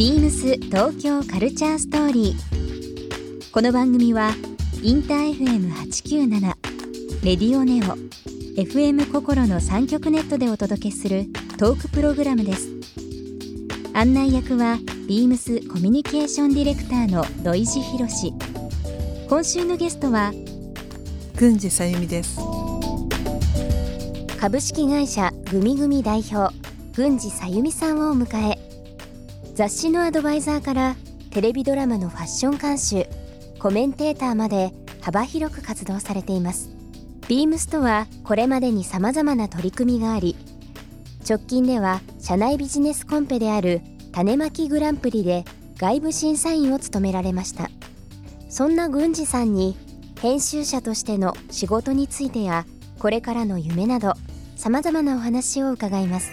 ビームス東京カルチャーストーリー。この番組はインター FM897 レディオネオ FM 心の三極ネットでお届けするトークプログラムです。案内役はビームスコミュニケーションディレクターの土井博志。今週のゲストは郡司さゆみです株式会社グミグミ代表郡司さゆみさんをお迎え雑誌のアドバイザーからテレビドラマのファッション監修コメンテーターまで幅広く活動されています。ビームスとはこれまでに様々な取り組みがあり直近では社内ビジネスコンペである種まきグランプリで外部審査員を務められました。そんな郡司さんに編集者としての仕事についてやこれからの夢などさまざまなお話を伺います。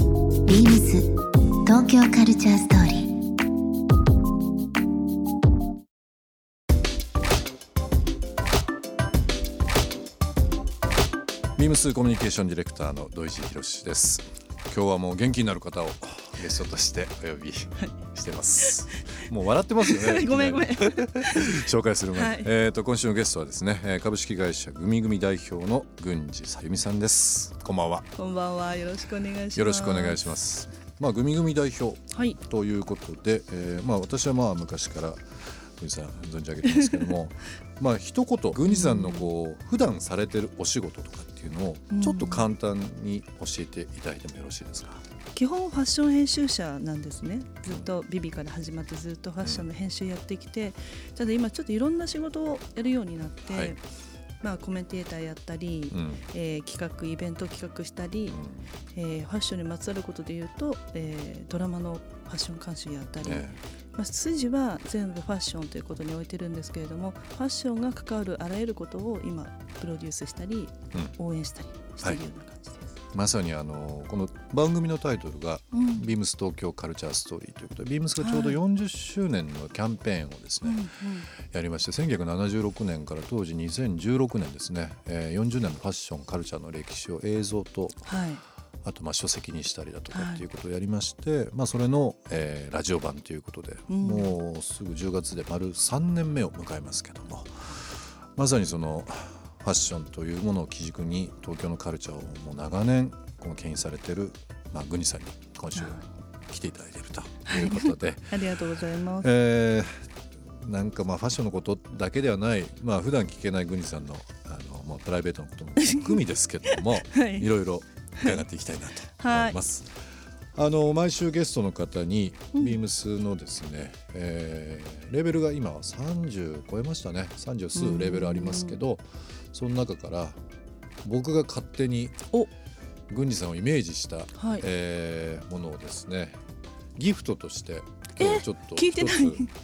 Beams 東京カルチャーストーリー。ビームスコミュニケーションディレクターの土井博志です。今日はもう元気になる方をゲストとしてお呼びしてます。もう笑ってますよね。ごめんごめん紹介する前に、はいえっ、と今週のゲストはですね、えー株式会社グミグミ代表の郡司さゆみさんです。こんばんは。こんばんはよろしくお願いしますよろしくお願いします。まあグミグミ代表はいということで、えーまあ私はまあ昔から郡司さん存じ上げてますけども、まあ一言郡司さんのこう普段されてるお仕事とかっていうのをちょっと簡単に教えていただいてもよろしいですか？基本ファッション編集者なんですね。ずっとビビから始まってずっとファッションの編集やってきてただ今ちょっといろんな仕事をやるようになって、はい。まあコメンテーターやったり、うん。えー企画イベント企画したり、えーファッションにまつわることで言うと、えードラマのファッション監修やったり、ねまあ、筋は全部ファッションということに置いてるんですけれどもファッションが関わるあらゆることを今プロデュースしたり、応援したりしているような感じで。す。まさにあのこの番組のタイトルがうん「ビームス東京カルチャーストーリー」ということでビームスがちょうどはい40周年のキャンペーンをですね、うんうん。やりまして1976年から当時2016年ですね、えー40年のファッションカルチャーの歴史を映像とはい。あとまあ書籍にしたりだとかはい。っていうことをやりまして、まあ、それの、えーラジオ版ということで、うん。もうすぐ10月で丸3年目を迎えますけどもまさにそのファッションというものを基軸に東京のカルチャーをもう長年この牽引されてる、まあ、グニさんに今週来ていただいているということで。ありがとうございます。えーなんかまあファッションのことだけではないまあ普段聞けないグニさんのあの、まあ、プライベートのことも含みですけども、はいいろいろ伺っていきたいなと思います。あの毎週ゲストの方に、ビームスのですね、えーレベルが今は30超えましたね30数レベルありますけど、その中から僕が勝手にお。郡司さんをイメージした、はい。えーものをですねギフトとして今日はちょっと聞いてない。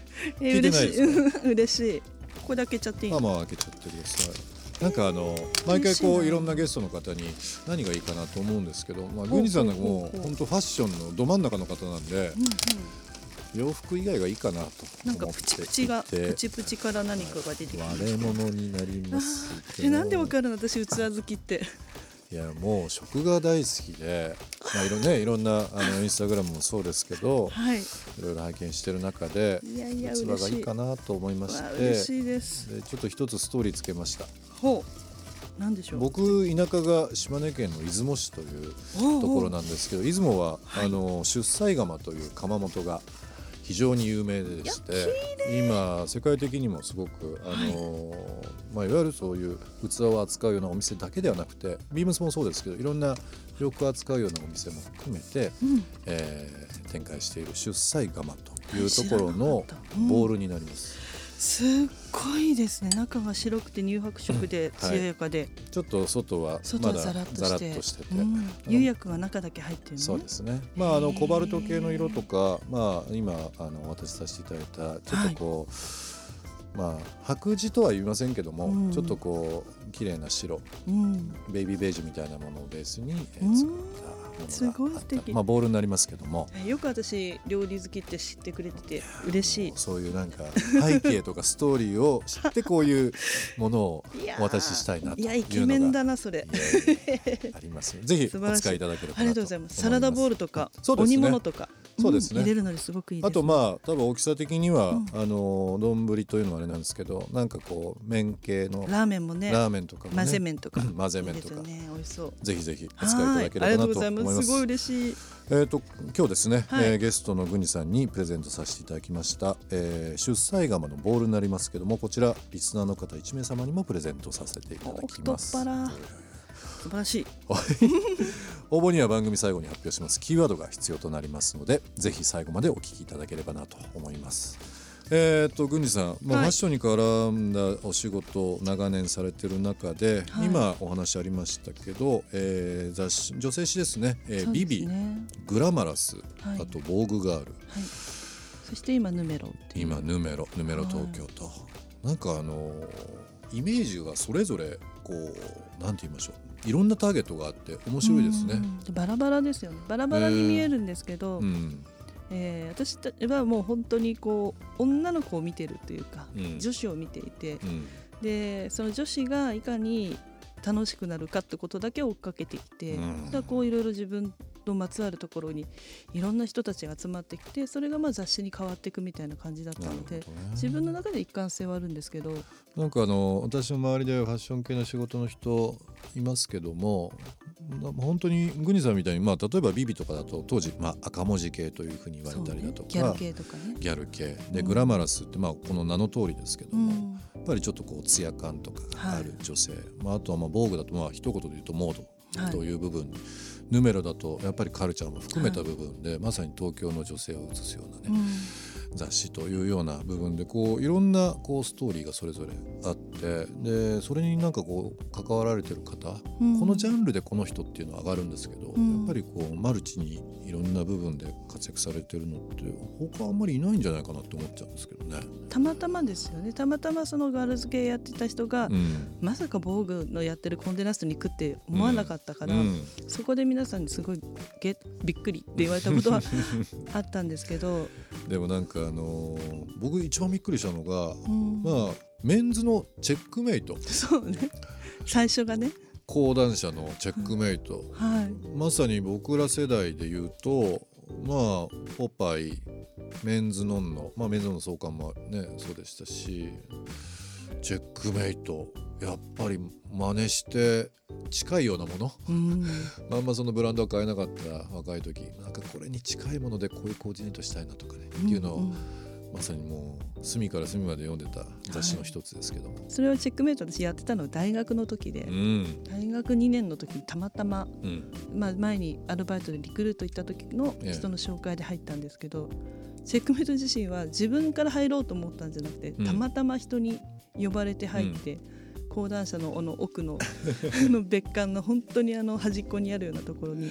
え嬉しい。嬉しい。これだけちゃっていいまあの？まあ開けちゃってください。なんかあの毎回こういろんなゲストの方に何がいいかなと思うんですけど、まあグニさんがもほう。ほう本当ファッションのど真ん中の方なんで洋服以外がいいかなとなんかプチプチがプチプチから何かが出てきて。割れ物になります。えなんでわかるの？私器好きって。いやもう食が大好きで、まあいろねいろんなあのインスタグラムもそうですけど、はい。いろいろ拝見してる中でいやいや器。がいいかなと思いまして、嬉しいです。でちょっと一つストーリーつけました。ほう。なんでしょう？僕田舎が島根県の出雲市というところなんですけど出雲は、はいあの出西窯という窯元が非常に有名でして今世界的にもすごくあの、まあ、いわゆるそういう器を扱うようなお店だけではなくてビームスもそうですけどいろんな洋服を扱うようなお店も含めて、うん。えー展開している出西窯というところのボールになります。すっごいですね。中が白くて乳白色で艶やかで、はい、ちょっと外はまだザラッとして。て、うん、釉薬が中だけ入ってる、ね、そうですね。まああのコバルト系の色とかまあ今あのお渡しさせていただいたちょっとこう、はいまあ白地とは言いませんけども、うん、ちょっとこう綺麗な白、うん、ベイビーベージュみたいなものをベースに作ったもすごい素敵。まあボールになりますけども。よく私料理好きって知ってくれてて嬉しい。そういうなんか背景とかストーリーを知ってこういうものを お渡ししたいなというのがいやイケメンだなそれ。あります。ぜひお使いいただければありがとうございます。サラダボールとか、ね、煮物とかそうですね、入れるのにすごくいい、ね、あとまあ多分大きさ的には、うん、あの丼というのはあれなんですけどなんかこう麺系のラーメンもねラーメンとかも、ね、混ぜ麺とか。混ぜ麺とか。ね。美味しそう。ぜひぜひお使いいただければなと思います。す。ごい嬉しい。えーと、今日ですね、はい、えー、ゲストのグニさんにプレゼントさせていただきました、えー、出菜釜のボールになりますけどもこちらリスナーの方1名様にもプレゼントさせていただきます。素晴らしい。応募には番組最後に発表します。キーワードが必要となりますのでぜひ最後までお聞きいただければなと思います。えー、っと郡司さん、まあ、ファッションに絡んだお仕事を長年されてる中で、はい、今お話ありましたけど、えー、雑誌女性誌ですね「えー、ビビ」グラマラス」はい、あと「ボーグガール」はい、そして今ヌメロ今ヌメロヌメロ東京と、なんかあのイメージがそれぞれこうなんて言いましょう。いろんなターゲットがあって面白いですね。バラバラですよね。バラバラに見えるんですけど、えーうん。えー、私はもう本当にこう女の子を見てるというか、うん、女子を見ていて、うん、でその女子がいかに楽しくなるかってことだけ追っかけてきて、うん、だこういろいろ自分のまつわるところにいろんな人たちが集まってきてそれがまあ雑誌に変わっていくみたいな感じだったので、ね、自分の中で一貫性はあるんですけど。なんかあの私の周りでファッション系の仕事の人いますけども本当にグニさんみたいに、まあ、例えばビビとかだと当時、まあ、赤文字系というふうに言われたりだとか、ね、ギャル系とかね。ギャル系。で、グラマラスって、まあ、この名の通りですけども、うん、やっぱりちょっとこうツヤ感とかがある女性、はい、まあ、あとはまあ防具だとまあ一言で言うとモード。とい。う部分、はい、ヌメロだとやっぱりカルチャーも含めた部分で、はい、まさに東京の女性を映すようなね、うん雑誌というような部分でこういろんなこうストーリーがそれぞれあってでそれになんかこう関わられてる方、うん、このジャンルでこの人っていうのは上がるんですけど、うん、やっぱりこうマルチにいろんな部分で活躍されてるのって他あんまりいないんじゃないかなって思っちゃうんですけどね。たまたまですよね。たまたまそのガールズ系やってた人が、うん、まさか防具のやってるコンデナストに行くって思わなかったから、そこで皆さんにすごいげびっくりって言われたことはあったんですけどでもなんかあのー、僕一番びっくりしたのが、うん、まあメンズのチェックメイト。そうね。最初がね。講談社のチェックメイト、うんはい、まさに僕ら世代で言うとまあポパイメンズノンノ。まあメンズノンの創刊もねそうでしたしチェックメイトやっぱり真似して近いようなもの、うん、まあんまそのブランドは買えなかった若い時。なんかこれに近いものでこういうコーディネートしたいなとかね、うん、っていうのを、まさにもう隅から隅まで読んでた雑誌の一つですけども、はい、それをチェックメイト私やってたのは大学の時で、うん、大学2年の時にたまたま、うん、まあ、前にアルバイトでリクルート行った時の人の紹介で入ったんですけど、ええ、チェックメイト自身は自分から入ろうと思ったんじゃなくて、たまたま人に呼ばれて入って。講談社のの奥の の別館の本当にあの端っこにあるようなところに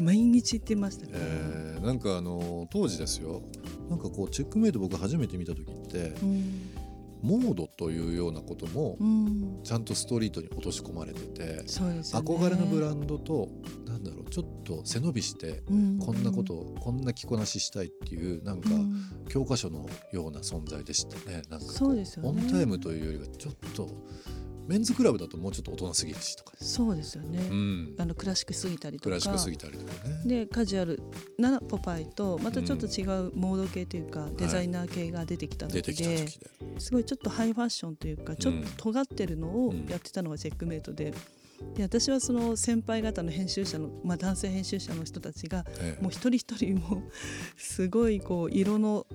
毎日行ってましたね、えー、なんかあの当時ですよ。なんかこうチェックメイト僕初めて見た時って、うん、モードというようなこともちゃんとストリートに落とし込まれてて、うんね、憧れのブランドとなんだろうちょっと背伸びしてこんなことを、こんな着こなししたいっていうなんか教科書のような存在でしたね。なんかそうですよね、オンタイムというよりはちょっとメンズクラブだともうちょっと大人すぎるしとか、そうですよね、うん、あのクラシックすぎたりとか。クラシックすぎたりとかね。でカジュアルなポパイとまたちょっと違うモード系というか、うん、デザイナー系が出てきた時で,、はい、すごいちょっとハイファッションというかちょっと尖ってるのをやってたのがチェックメイトで。で私はその先輩方の編集者の、まあ、男性編集者の人たちが、もう一人一人もすごいこう色の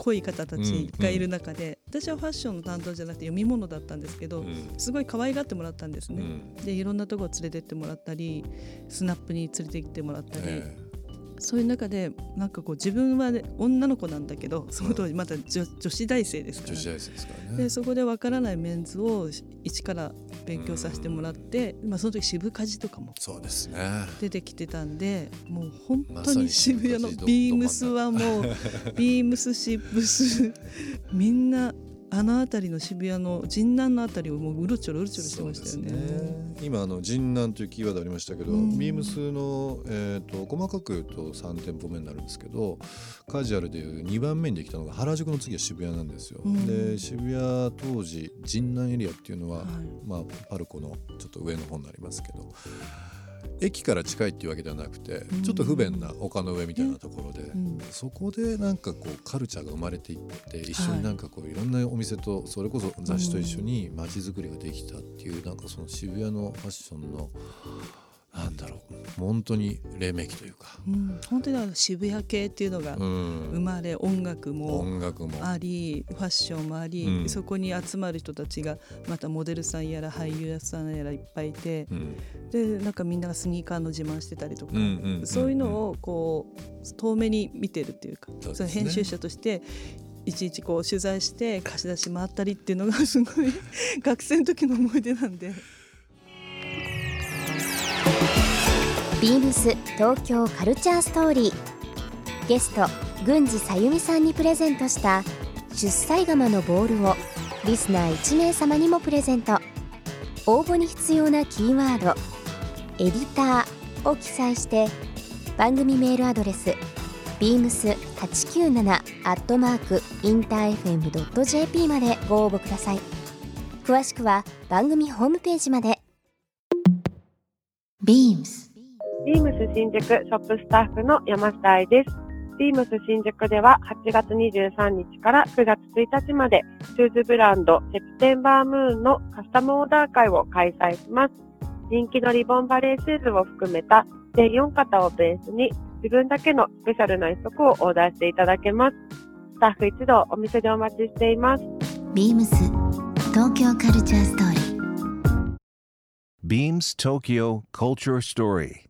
濃い方たちがいる中で、うん、私はファッションの担当じゃなくて読み物だったんですけど、うん、すごい可愛がってもらったんですね。でいろんなとこ連れてってもらったりスナップに連れてきてもらったり。えーそういう中でなんかこう自分は、ね、女の子なんだけどその当時また女,、女子大生ですから。女子大生ですからね。でそこでわからないメンズを一から勉強させてもらって、まあ、その時渋カジとかもそうですね。出てきてたんでもう本当に渋谷のビームスはもうビームスシップスみんなあの辺りの渋谷の神南の辺りをもううろちょろうろちょろしてましたよね。ね今あの神南というキーワードありましたけど、うん、ビームスの、えーと、細かく言うと3店舗目になるんですけどカジュアルでいう2番目にできたのが原宿の次は渋谷なんですよ。うん、で渋谷当時神南エリアっていうのは、はい、まあ、パルコのちょっと上の方になりますけど。駅から近いっていうわけではなくて、ちょっと不便な丘の上みたいなところで、うん、そこでなんかこうカルチャーが生まれていって一緒になんかこういろんなお店とそれこそ雑誌と一緒に街づくりができたっていうなんかその渋谷のファッションのなんだろう。本当に黎明期というか、うん、本当に渋谷系っていうのが生まれ、うん、音楽も。ありファッションもあり、うん、そこに集まる人たちがまたモデルさんやら俳優さんやらいっぱいいて、でなんかみんながスニーカーの自慢してたりとか、そういうのをこう遠目に見てるっていうかそ、ね、編集者としていちいちこう取材して貸し出し回ったりっていうのがすごい学生の時の思い出なんで。ビームス東京カルチャーストーリー。ゲスト郡司さゆみさんにプレゼントした出歳釜のボールをリスナー1名様にもプレゼント。応募に必要なキーワード「エディター」を記載して番組メールアドレス beams897 アットマークインター FM.jp までご応募ください。詳しくは番組ホームページまで。beams ビームス新宿ショップスタッフの山下愛です。ビームス新宿では8月23日から9月1日までシューズブランドセプテンバームーンのカスタムオーダー会を開催します。人気のリボンバレーシューズを含めた全4型をベースに自分だけのスペシャルな一足をオーダーしていただけます。スタッフ一同お店でお待ちしています。ビームス東京カルチャーストーリー Beams Tokyo Culture Story